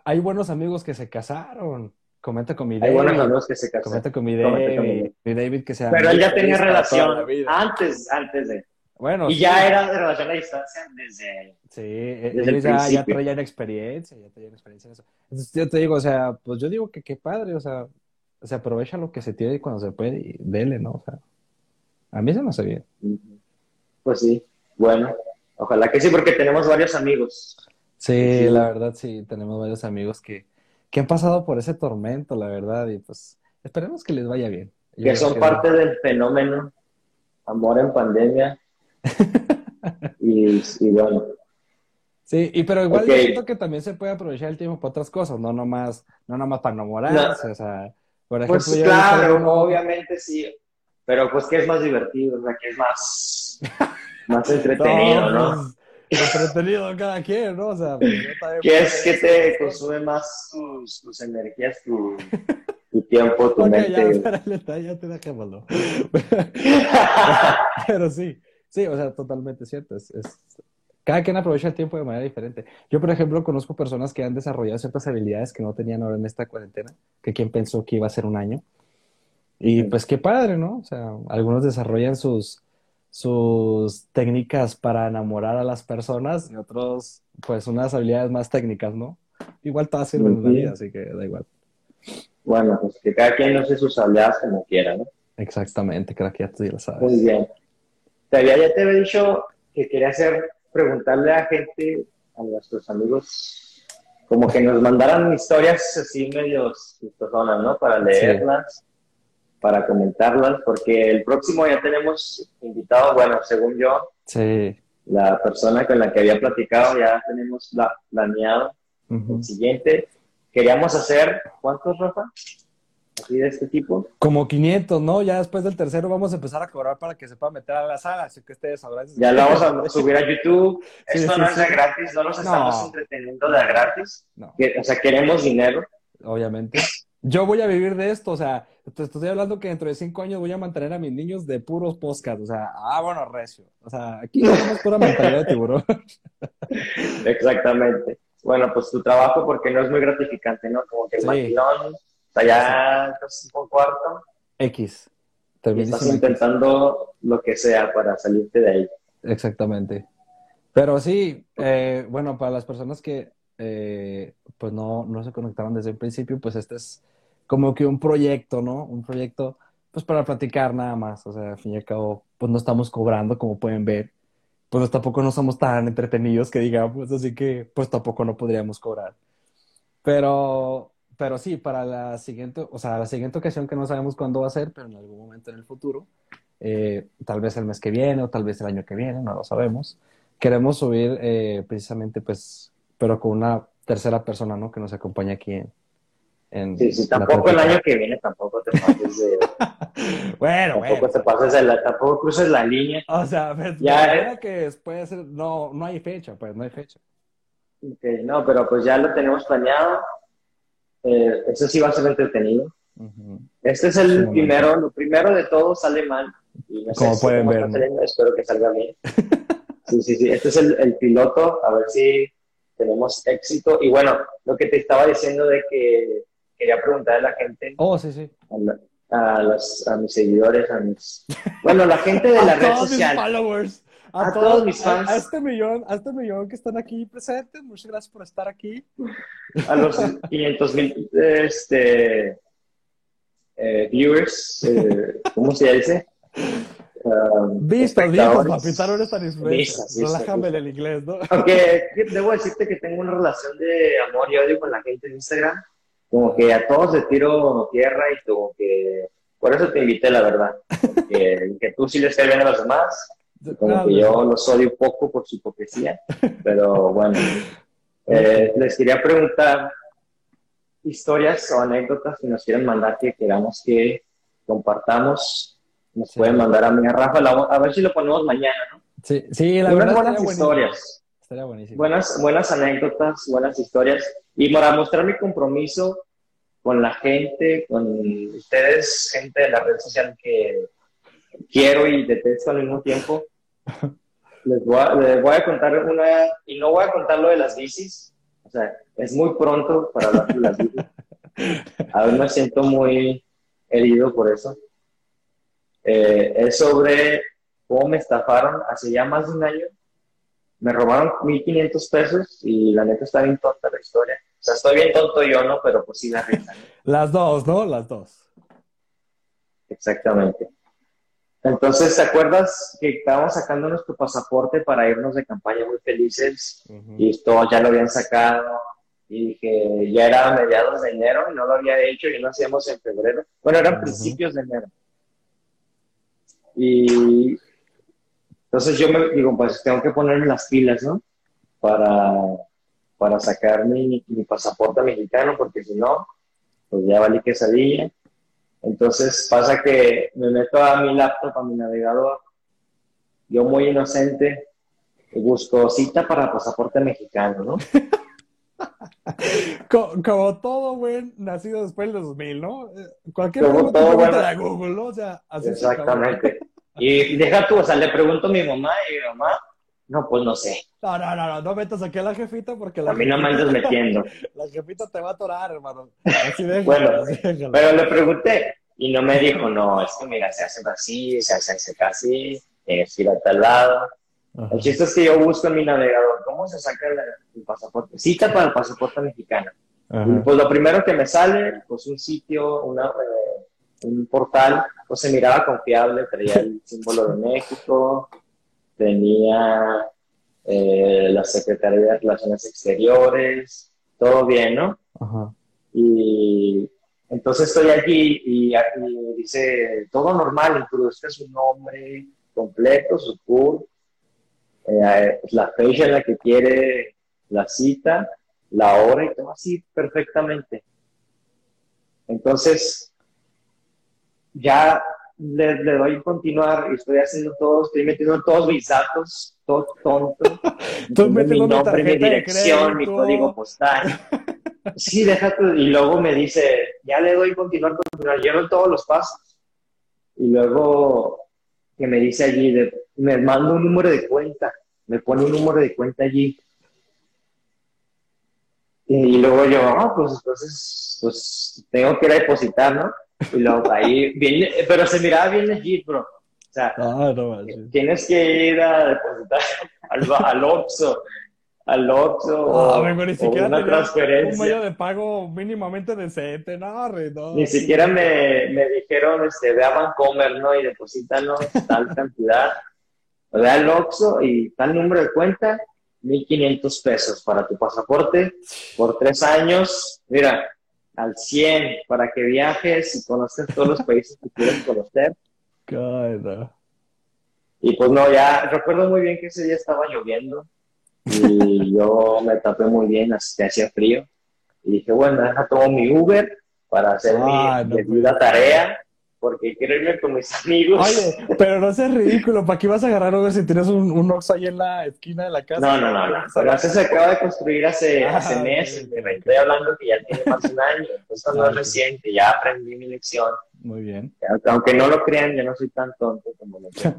hay buenos amigos que se casaron. Comenta con mi David. Hay buenos amigos que se casaron. Comenta con mi David. Mi David que sea. Pero él ya tenía relación antes, antes de. Bueno, y ya era de relación a distancia desde. Sí, desde ya, ya traía una experiencia, ya traía una experiencia en eso. Entonces yo te digo, o sea, pues yo digo que qué padre, o sea, se aprovecha lo que se tiene cuando se puede y dele, ¿no? O sea, a mí se me hace bien. Pues sí, bueno, ojalá que sí, porque tenemos varios amigos. Sí, sí. la verdad sí, tenemos varios amigos que, que han pasado por ese tormento, la verdad, y pues esperemos que les vaya bien. que son parte del fenómeno amor en pandemia y, bueno. Sí, y pero igual yo siento que también se puede aprovechar el tiempo para otras cosas, no nomás, no nomás para enamorarse, o sea, por ejemplo, pues claro, obviamente sí, pero pues que es más divertido, o sea, que es más, más entretenido, ¿no? entretenido cada quien, ¿no? O sea, pues, ¿qué es que te consume más tus, tus energías, tu, tu, tiempo, tu mente? Ya, espérale, ya te dejémoslo. Pero sí, sí, o sea, totalmente cierto. Es, es, cada quien aprovecha el tiempo de manera diferente. Yo, por ejemplo, conozco personas que han desarrollado ciertas habilidades que no tenían ahora en esta cuarentena, que quien pensó que iba a ser un año. Y pues qué padre, ¿no? O sea, algunos desarrollan sus, sus técnicas para enamorar a las personas y otros, pues, unas habilidades más técnicas, ¿no? Igual todas sirven en la vida, así que da igual. Bueno, pues que cada quien use sus habilidades como quiera, ¿no? Exactamente, creo que ya tú ya lo sabes. Muy bien. Te había, ya te había dicho que quería hacer, preguntarle a gente, a nuestros amigos, como que nos mandaran historias así medios chistosonas, ¿no? Para leerlas para comentarlas, porque el próximo ya tenemos invitado, bueno, según yo, sí. la persona con la que había platicado ya tenemos la, planeado. El siguiente, queríamos hacer, ¿cuántos, Rafa? Así de este tipo. Como 500, ¿no? Ya después del tercero vamos a empezar a cobrar para que se pueda meter a la sala, así que ustedes sabrán. Ya lo vamos a subir a YouTube. Esto no es de gratis, no nos estamos entreteniendo de gratis. No. O sea, queremos dinero. Obviamente yo voy a vivir de esto, o sea, te estoy hablando que dentro de cinco años voy a mantener a mis niños de puros podcasts, o sea, ah, bueno, recio. O sea, aquí tenemos pura mentalidad de tiburón. Exactamente. Bueno, pues tu trabajo, porque no es muy gratificante, ¿no? Como que el sí. o sea, ya un cuarto. X. estás intentando lo que sea para salirte de ahí. Exactamente. Pero sí, eh, bueno, para las personas que eh, pues no, no se conectaron desde el principio, pues este es como que un proyecto, ¿no? Un proyecto, pues para platicar nada más, o sea, al fin y al cabo, pues no estamos cobrando, como pueden ver, pues tampoco no somos tan entretenidos que digamos, así que pues tampoco no podríamos cobrar. Pero, pero sí, para la siguiente, o sea, la siguiente ocasión que no sabemos cuándo va a ser, pero en algún momento en el futuro, eh, tal vez el mes que viene o tal vez el año que viene, no lo sabemos, queremos subir eh, precisamente pues pero con una tercera persona, ¿no? Que nos acompaña aquí en... en sí, sí, tampoco el año que viene, tampoco te pases de... bueno, tampoco bueno. te pases de la, tampoco cruces la línea. O sea, ya eh. que puede ser, no, no hay fecha, pues, no hay fecha. Ok, no, pero pues ya lo tenemos planeado. Eh, eso sí va a ser entretenido. Este es el primero, lo primero de todo sale mal. Y no Como pueden ver. ¿no? espero que salga bien. sí, sí, sí. Este es el, el piloto, a ver si tenemos éxito. Y bueno, lo que te estaba diciendo de que quería preguntar a la gente. Oh, sí, sí. A, los, a mis seguidores, a mis... Bueno, la gente de la red social. followers. A, todos, mis fans. A, este millón, a este millón que están aquí presentes, muchas gracias por estar aquí. A los 500 mil este, eh, viewers, eh, ¿cómo se dice? Um, vistas, vistas, papita, no eres tan Relájame el inglés, ¿no? Aunque debo decirte que tengo una relación de amor y odio con la gente en Instagram. Como que a todos les tiro tierra y como que... Por eso te invité, la verdad. Que, que tú sí les caes bien a los demás. Como que yo los odio un poco por su hipocresía. Pero bueno. Eh, les quería preguntar historias o anécdotas que nos quieren mandar que queramos que compartamos nos pueden mandar a mí a Rafa, a ver si lo ponemos mañana, ¿no? Sí, sí la verdad. Buenas historias. Buenísimo. Buenas, buenas anécdotas, buenas historias. Y para mostrar mi compromiso con la gente, con ustedes, gente de la red social que quiero y detesto al mismo tiempo, les voy, a, les voy a contar una, y no voy a contar lo de las bicis, o sea, es muy pronto para hablar de las bicis. A ver, me siento muy herido por eso. Eh, es sobre cómo me estafaron hace ya más de un año. Me robaron 1.500 pesos y la neta está bien tonta la historia. O sea, estoy bien tonto yo, ¿no? Pero pues sí la risa. Las dos, ¿no? Las dos. Exactamente. Entonces, ¿te acuerdas que estábamos sacando nuestro pasaporte para irnos de campaña muy felices? Y esto ya lo habían sacado. Y dije, ya era mediados de enero y no lo había hecho y lo hacíamos en febrero. Bueno, eran principios de enero. Y entonces yo me digo, pues tengo que ponerme las pilas, ¿no? Para, para sacar mi, mi pasaporte mexicano, porque si no, pues ya valí quesadilla. Entonces pasa que me meto a mi laptop, a mi navegador, yo muy inocente, y busco cita para pasaporte mexicano, ¿no? como, todo buen nacido después del 2000, ¿no? Cualquier como todo bueno. de Google, ¿no? O sea, así Exactamente. Y deja tú, o sea, le pregunto a mi mamá y mi mamá, no, pues no sé. No, no, no, no, no metas aquí a la jefita porque la A mí no me andas metiendo. La jefita te va a atorar, hermano. Así bueno, pero le pregunté y no me dijo, no, es que mira, se hace así, se hace así, tienes que ir a tal lado. El chiste es que yo busco en mi navegador cómo se saca el, pasaporte. Cita para el pasaporte mexicano. Y pues lo primero que me sale, pues un sitio, una, eh, un portal, pues se miraba confiable, traía el símbolo de México, tenía eh, la Secretaría de Relaciones Exteriores, todo bien, ¿no? Y entonces estoy allí y, dice, todo normal, introduzca su nombre completo, su tour, eh, la fecha en la que quiere la cita, la hora y todo así perfectamente. Entonces, ya le, doy continuar y estoy haciendo todo, estoy metiendo todos mis datos, todo tonto. mi nombre, mi dirección, mi código postal. Sí, déjate. Y luego me dice, ya le doy continuar, continuar. Llevo todos los pasos. Y luego que me dice allí, me manda un número de cuenta, me pone un número de cuenta allí. Y, luego yo, ah, pues entonces, pues tengo que ir a depositar, ¿no? Y luego ahí viene, pero se miraba bien allí, bro. O sea, ah, tienes que ir a depositar al, al Oxxo, al Oxxo ah, o, ni siquiera una transferencia. Un medio de pago mínimamente decente, no, no. Ni siquiera me, me dijeron, este, ve a Bancomer, ¿no? Y deposítanos tal cantidad. Ve al Oxxo y tal número de cuenta, 1.500 pesos para tu pasaporte por tres años. Mira, al 100 para que viajes y conozcas todos los países que quieres conocer. Y pues no, ya recuerdo muy bien que ese día estaba lloviendo y yo me tapé muy bien, que hacía frío. Y dije, bueno, deja todo mi Uber para hacer mi, mi tarea porque quiero irme con mis amigos. Oye, pero no seas ridículo, ¿para qué vas a agarrar Uber si tienes un, un ahí en la esquina de la casa? No, no, no, pero se acaba de construir hace, ah, hace meses, estoy hablando que ya tiene más de un año, esto no es reciente, ya aprendí mi lección. Muy bien. Aunque no lo crean, yo no soy tan tonto como lo que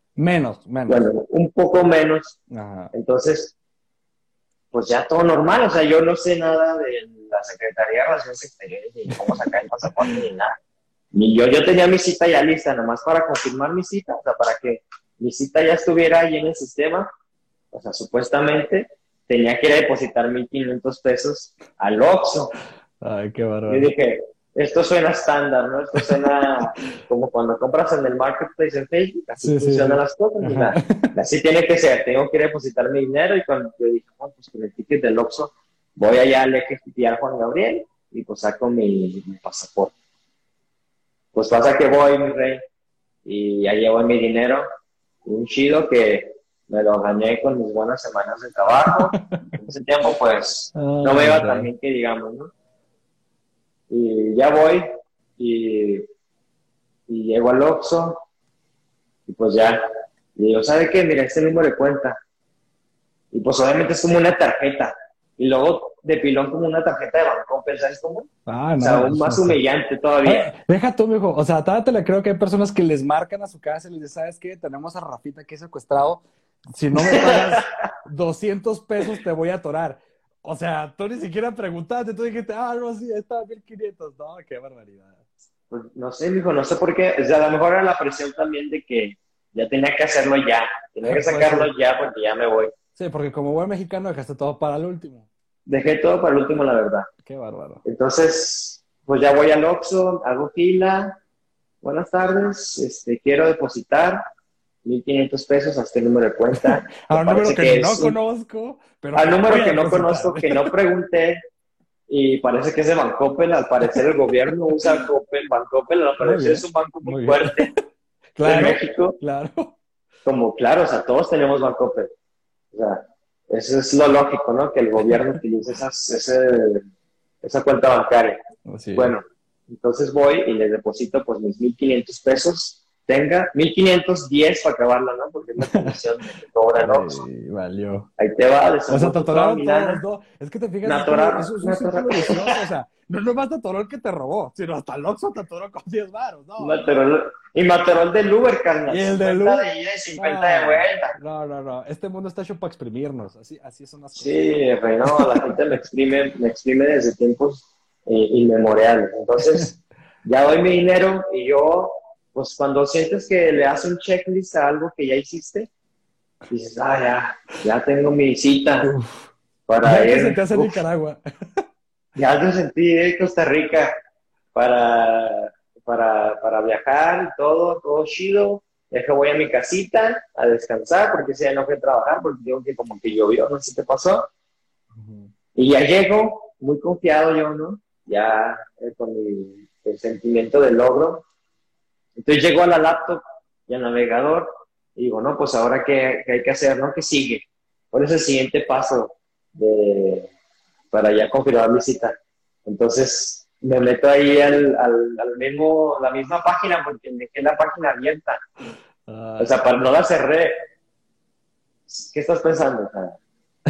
Menos, menos. Bueno, un poco menos. Entonces, pues ya todo normal, o sea, yo no sé nada de la Secretaría de Relaciones Exteriores, ni cómo sacar el pasaporte, ni nada. Ni yo, yo tenía mi cita ya lista, nomás para confirmar mi cita, o sea, para que mi cita ya estuviera ahí en el sistema. O sea, supuestamente tenía que ir a depositar 1.500 pesos al Oxxo. Ay, qué bárbaro. Y dije, esto suena estándar, ¿no? Esto suena como cuando compras en el marketplace en Facebook, así funcionan las cosas. así tiene que ser, tengo que ir a depositar mi dinero y cuando yo dije, bueno, pues con el ticket del Oxxo voy allá al eje Juan Gabriel y pues saco mi pasaporte. Pues pasa que voy, mi rey, y ya llevo mi dinero, un chido que me lo gané con mis buenas semanas de trabajo. En ese tiempo, pues, no me iba tan bien que digamos, ¿no? Y ya voy, y, y llego al Oxxo, y pues ya, y digo, ¿sabe qué? Mira, este número de cuenta. Y pues obviamente es como una tarjeta y luego de pilón como una tarjeta de banco, ¿sabes cómo? Ah, no, o sea, aún más humillante todavía. Deja tú, mijo, o sea, todavía te le creo que hay personas que les marcan a su casa y les dicen, ¿sabes qué? Tenemos a Rafita que es secuestrado, si no me pagas 200 pesos te voy a atorar. O sea, tú ni siquiera preguntaste, tú dijiste, ah, no, sí, está 1500. No, qué barbaridad. Pues no sé, mijo, no sé por qué. O sea, a lo mejor era la presión también de que ya tenía que hacerlo ya. Tenía que pues sacarlo ya porque ya me voy. Sí, porque como buen mexicano dejaste todo para el último. Dejé todo para el último, la verdad. Qué bárbaro. Entonces, pues ya voy al Oxxo, hago fila. Buenas tardes, este, quiero depositar 1.500 pesos a este número de cuenta. al número que, no conozco. Pero al número que no conozco, que no pregunté. Y parece que es de Bancoppel, al parecer el gobierno usa Bancoppel. Bancoppel al parecer es un banco muy, fuerte claro, de México. Claro. Como claro, o sea, todos tenemos Bancoppel. O sea, eso es lo lógico, ¿no? Que el gobierno utilice esa cuenta bancaria. bueno, entonces voy y les deposito pues mis 1.500 pesos tenga 1510 para acabarla, ¿no? Porque es la comisión que cobra, ¿no? Sí, valió. Ahí te va. O sea, te atoraron todos, ¿no? Es que te fijas, Natural, eso es un círculo vicioso, o sea, no nomás te atoró el que te robó, sino hasta el Oxxo te atoró con 10 baros, ¿no? El- y me atoró el del Uber, carnal. Y el del 50 Uber. de ida y 50 de vuelta. No, no, no, este mundo está hecho para exprimirnos, así, así son las cosas. Sí, rey, no, la gente me exprime, me exprime desde tiempos eh, inmemoriales. Entonces, ya doy mi dinero y yo, pues cuando sientes que le das un checklist a algo que ya hiciste, dices, ah, ya, ya tengo mi cita Uf, para ya que ir. se te hace Uf, Nicaragua. ya te sentí en Costa Rica para, para, para viajar y todo, todo chido. Ya que voy a mi casita a descansar porque si ya no fui a trabajar porque digo que como que llovió, no sé qué pasó. Y ya llego, muy confiado yo, ¿no? Ya eh, con mi el sentimiento de logro. Entonces llego a la laptop y al navegador y digo, no, pues ahora qué, qué hay que hacer, ¿no? ¿Qué sigue? ¿Cuál es el siguiente paso de, para ya confirmar mi cita? Entonces me meto ahí al, al, al mismo, la misma página porque dejé la página abierta. Ah, O sea, para, no la cerré. ¿Qué estás pensando? Sea,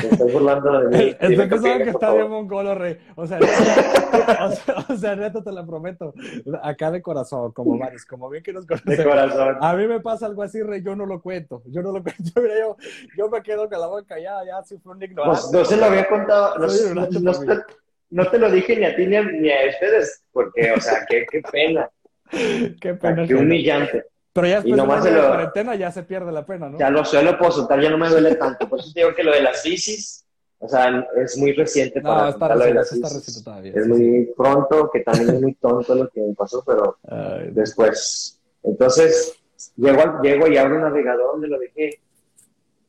¿Te estás burlando de mí? Estoy pensando que por está bien mongolo, rey. O sea, o sea, o sea, neta, te lo prometo. Acá de corazón, como varios, como bien que nos De conocemos. corazón. A mí me pasa algo así, rey, yo no lo cuento. Yo no lo cuento. Mira, yo, yo me quedo con la boca callada, ya si fue un ignorante. Pues no se lo había contado, no, Soy no- no te, no te lo dije ni a ti ni a, ni a ustedes, porque, o sea, qué, qué pena, Qué pena. qué humillante. Pero ya después de nomás de lo- cuarentena ya se pierde la pena, ¿no? Ya lo suelo puedo soltar, ya no me duele tanto. Por eso te digo que lo de las bicis, o sea, es muy reciente para No, está contar lo de reciente, las está reciente todavía. Es sí, muy pronto, que también es muy tonto lo que me pasó, pero. Ay, después. Entonces, llego, llego y abro un navegador donde lo dejé.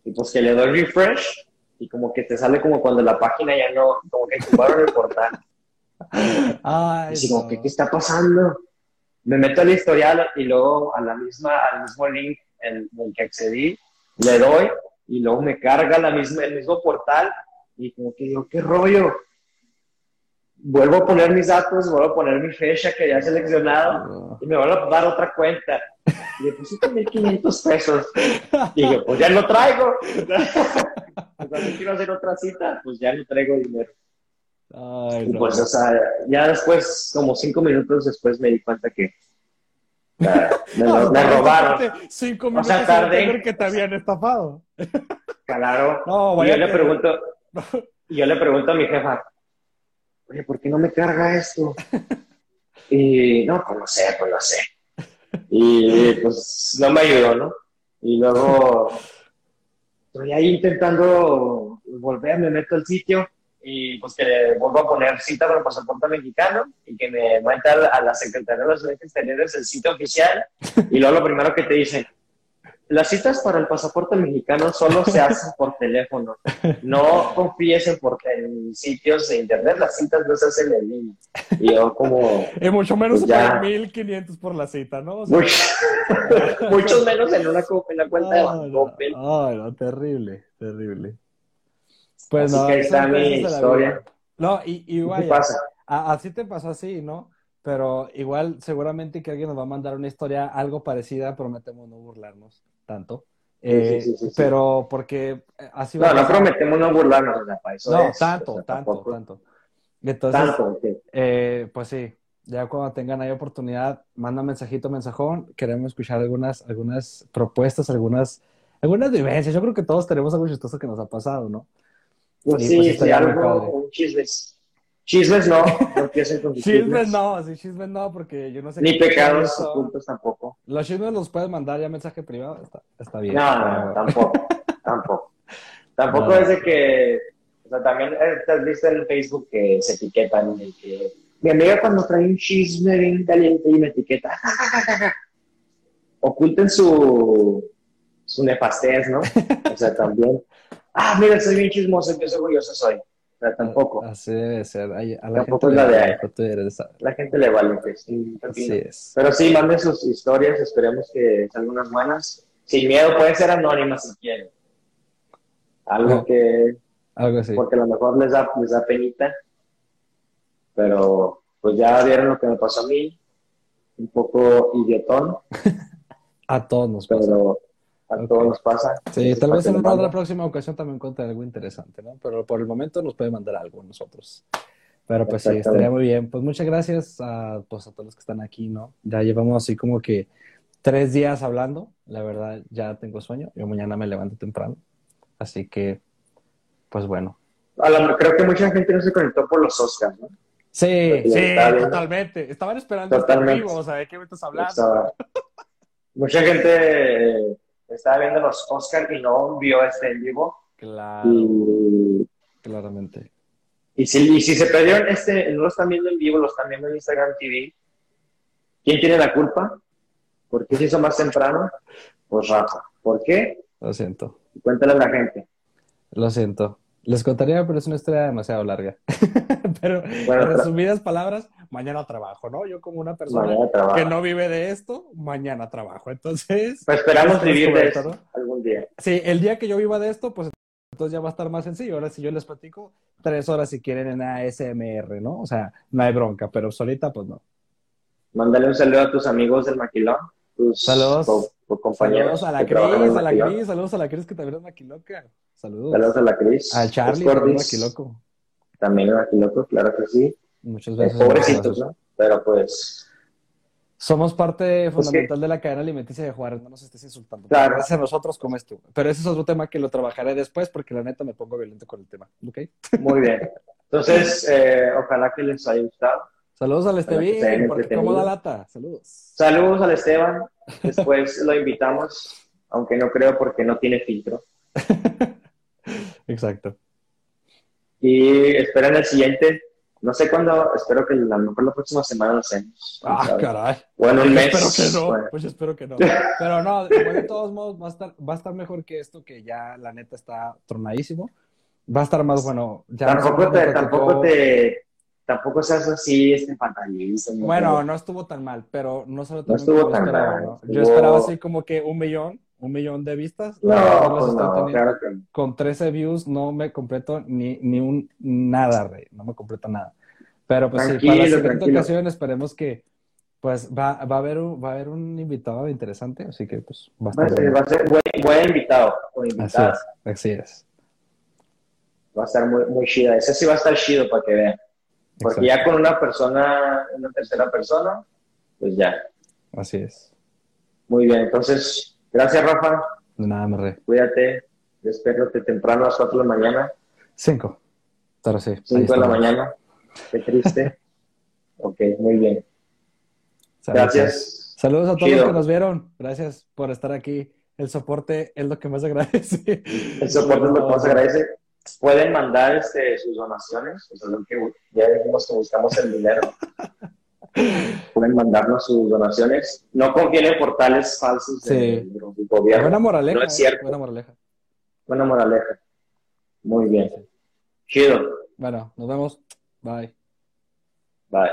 Y pues que le doy refresh y como que te sale como cuando la página ya no, como que tumbaron el portal. Ay, Y así como no. que, ¿qué está pasando? Me meto al historial y luego a la misma, al mismo link en el que accedí, le doy y luego me carga la misma, el mismo portal y como que digo, ¿qué rollo? Vuelvo a poner mis datos, vuelvo a poner mi fecha que ya he seleccionado No. y me van a dar otra cuenta. Y deposito 1500 pesos. Y yo, pues ya lo traigo. Pues también quiero hacer otra cita, pues ya no traigo dinero. Ay, Y pues, o sea, ya después, como cinco minutos después, me di cuenta que me, lo- me tardaste robaron. Cinco O minutos sea, entender que te habían estafado. Claro. No, y vaya yo le pregunto, y yo le pregunto a mi jefa, oye, ¿por qué no me carga esto? Y no, pues no sé, pues no sé. Y pues no me ayudó, ¿no? Y luego estoy ahí intentando volver, me meto al sitio y pues que vuelvo a poner cita con el pasaporte mexicano y que me meta a la- Secretaría de Relaciones Exteriores el sitio oficial y luego lo primero que te dicen, las citas para el pasaporte mexicano solo se hacen por teléfono. No confíes en, por- en sitios de internet, las citas no se hacen en línea. Y yo como... Y mucho menos Pues ya. pagan 1500 por la cita, ¿no? O sea, Much- muchos menos en una, en la cuenta de Banco no, Coppel. ay, no, terrible, terrible. Pues Así no, que está mi historia. No, y, y ¿Qué pasa? a- así te pasó así, ¿no? Pero igual seguramente que alguien nos va a mandar una historia algo parecida, prometemos no burlarnos tanto. Eh, sí, sí, sí. Pero porque eh, así va No, no prometemos no burlarnos, para eso No, es, tanto, o sea, tanto, tampoco- tanto. Entonces, Tanto, eh, pues sí, ya cuando tengan ahí oportunidad, manda mensajito, mensajón. Queremos escuchar algunas, algunas propuestas, algunas, algunas vivencias. Yo creo que todos tenemos algo chistoso que nos ha pasado, ¿no? Pues Sí, pues sí, algo, un chismes. Chismes no, no empiecen con Chismes chismes. no, sí, chismes no, porque yo no sé Ni qué- pecados eso. ocultos tampoco. Los chismes los puedes mandar ya mensaje privado, está, está bien. No, no, no, tampoco, tampoco. Tampoco No. es de que, o sea, también eh, te has visto en Facebook que se etiquetan y que mi amiga cuando trae un chisme bien caliente y me etiqueta, oculten su, su nefastez, ¿no? O sea, también, ah, mira, soy bien chismoso, qué orgulloso soy. O sea, tampoco. Así debe ser. Ay, A la Tampoco gente es la le de- vale, pero La gente le vale, que sí, Así es. Pero sí, manden sus historias, esperemos que salgan unas buenas. Sin miedo, puede ser anónima si quieren. Algo que, Algo así. porque a lo mejor les da, les da penita. Pero pues ya vieron lo que me pasó a mí. Un poco idiotón. A todos nos pasa. A todos nos pasa. Sí, tal vez en una próxima ocasión también cuente algo interesante, ¿no? Pero por el momento nos puede mandar algo a nosotros. Pero pues sí, estaría muy bien. Pues muchas gracias a, pues, a todos los que están aquí, ¿no? Ya llevamos así como que tres días hablando. La verdad, ya tengo sueño. Yo mañana me levanto temprano. Así que, pues bueno. A lo- creo que mucha gente no se conectó por los Oscars, ¿no? Sí, sí, estaba totalmente. Estaban esperando estar Totalmente. vivo, o sea, ¿de qué me estás hablando? Mucha gente estaba viendo los Oscars y no vio este en vivo. Claro, Y, claramente. y, si, y si se perdieron este, no lo están viendo en vivo, lo están viendo en Instagram TV, ¿quién tiene la culpa? ¿Por qué se hizo más temprano? Pues Rafa. ¿Por qué? Lo siento. Cuéntale a la gente. Lo siento. Les contaría, pero es una historia demasiado larga. pero Bueno, en resumidas palabras, mañana trabajo, ¿no? Yo como una persona que no vive de esto, mañana trabajo. Entonces, Pues esperamos Esto es vivir de correcto, eso algún día. sí, el día que yo viva de esto, pues entonces ya va a estar más sencillo. Ahora si yo les platico, tres horas si quieren en ASMR, ¿no? O sea, no hay bronca, pero solita, pues no. Mándale un saludo a tus amigos del maquilón, tus Saludos. Co- compañeros Saludos a la Cris, a la. Cris, saludos a la Cris que también es maquiloca. Saludos. Saludos a la Cris. Al Charlie, también maquiloco. También el maquiloco, claro que sí. Muchos Eh, besos. pobrecitos. ¿no? Pero pues, Somos parte Pues fundamental de la cadena alimenticia de Juárez, no nos estés insultando. Claro. Gracias a nosotros comes tú. Pero ese es otro tema que lo trabajaré después porque la neta me pongo violento con el tema. ¿ok? muy bien. Entonces, eh, ojalá que les haya gustado. Saludos al Estevín, porque como da lata. Saludos. Saludos al Esteban. Después lo invitamos, aunque no creo porque no tiene filtro. Exacto. Y esperen el siguiente. No sé cuándo, espero que a lo mejor la próxima semana lo hacemos. Ah, ¿sabes? caray. O en un Pues mes. espero que no. Bueno, Pues espero que no. Pero no, de todos modos va a estar, va a estar mejor que esto, que ya la neta está tronadísimo. Va a estar más bueno. Ya tampoco te, tampoco te, tampoco seas así, este fantasista. ¿no? Bueno, no estuvo tan mal, pero no solo No estuvo tan mal, ¿no? Yo esperaba así como que un millón, un millón de vistas. No, pues no, teniendo. claro que no. Con 13 views no me completo ni, ni un nada, rey. No me completo nada. Pero pues sí, Tranquilo, para la siguiente tranquilo. ocasión esperemos que pues va, va a haber un, va a haber un invitado interesante, así que pues va a ser, va a ser buen, buen invitado o Así es, así es. Va a estar muy, muy chida. Ese sí va a estar chido para que vean. Porque Exacto. ya con una persona, una tercera persona, pues ya. Así es. Muy bien. Entonces, gracias, Rafa. De nada, me re. Cuídate. Despiértate temprano a las 4 de la mañana, Cinco. Pero sí. ahí 5 de la mañana. Qué triste. ok, muy bien. Saludos. Gracias. Saludos a todos Chido. los que nos vieron. Gracias por estar aquí. El soporte es lo que más agradece. El soporte es lo que más agradece. Pueden mandar este, sus donaciones. O sea, lo que ya dijimos que buscamos el dinero. Pueden mandarnos sus donaciones. No confíen en portales falsos Sí. del, del gobierno. Buena moraleja. No es eh, cierto. Buena moraleja. Buena moraleja. Muy bien. Chido. Bueno, nos vemos. Bye. Bye.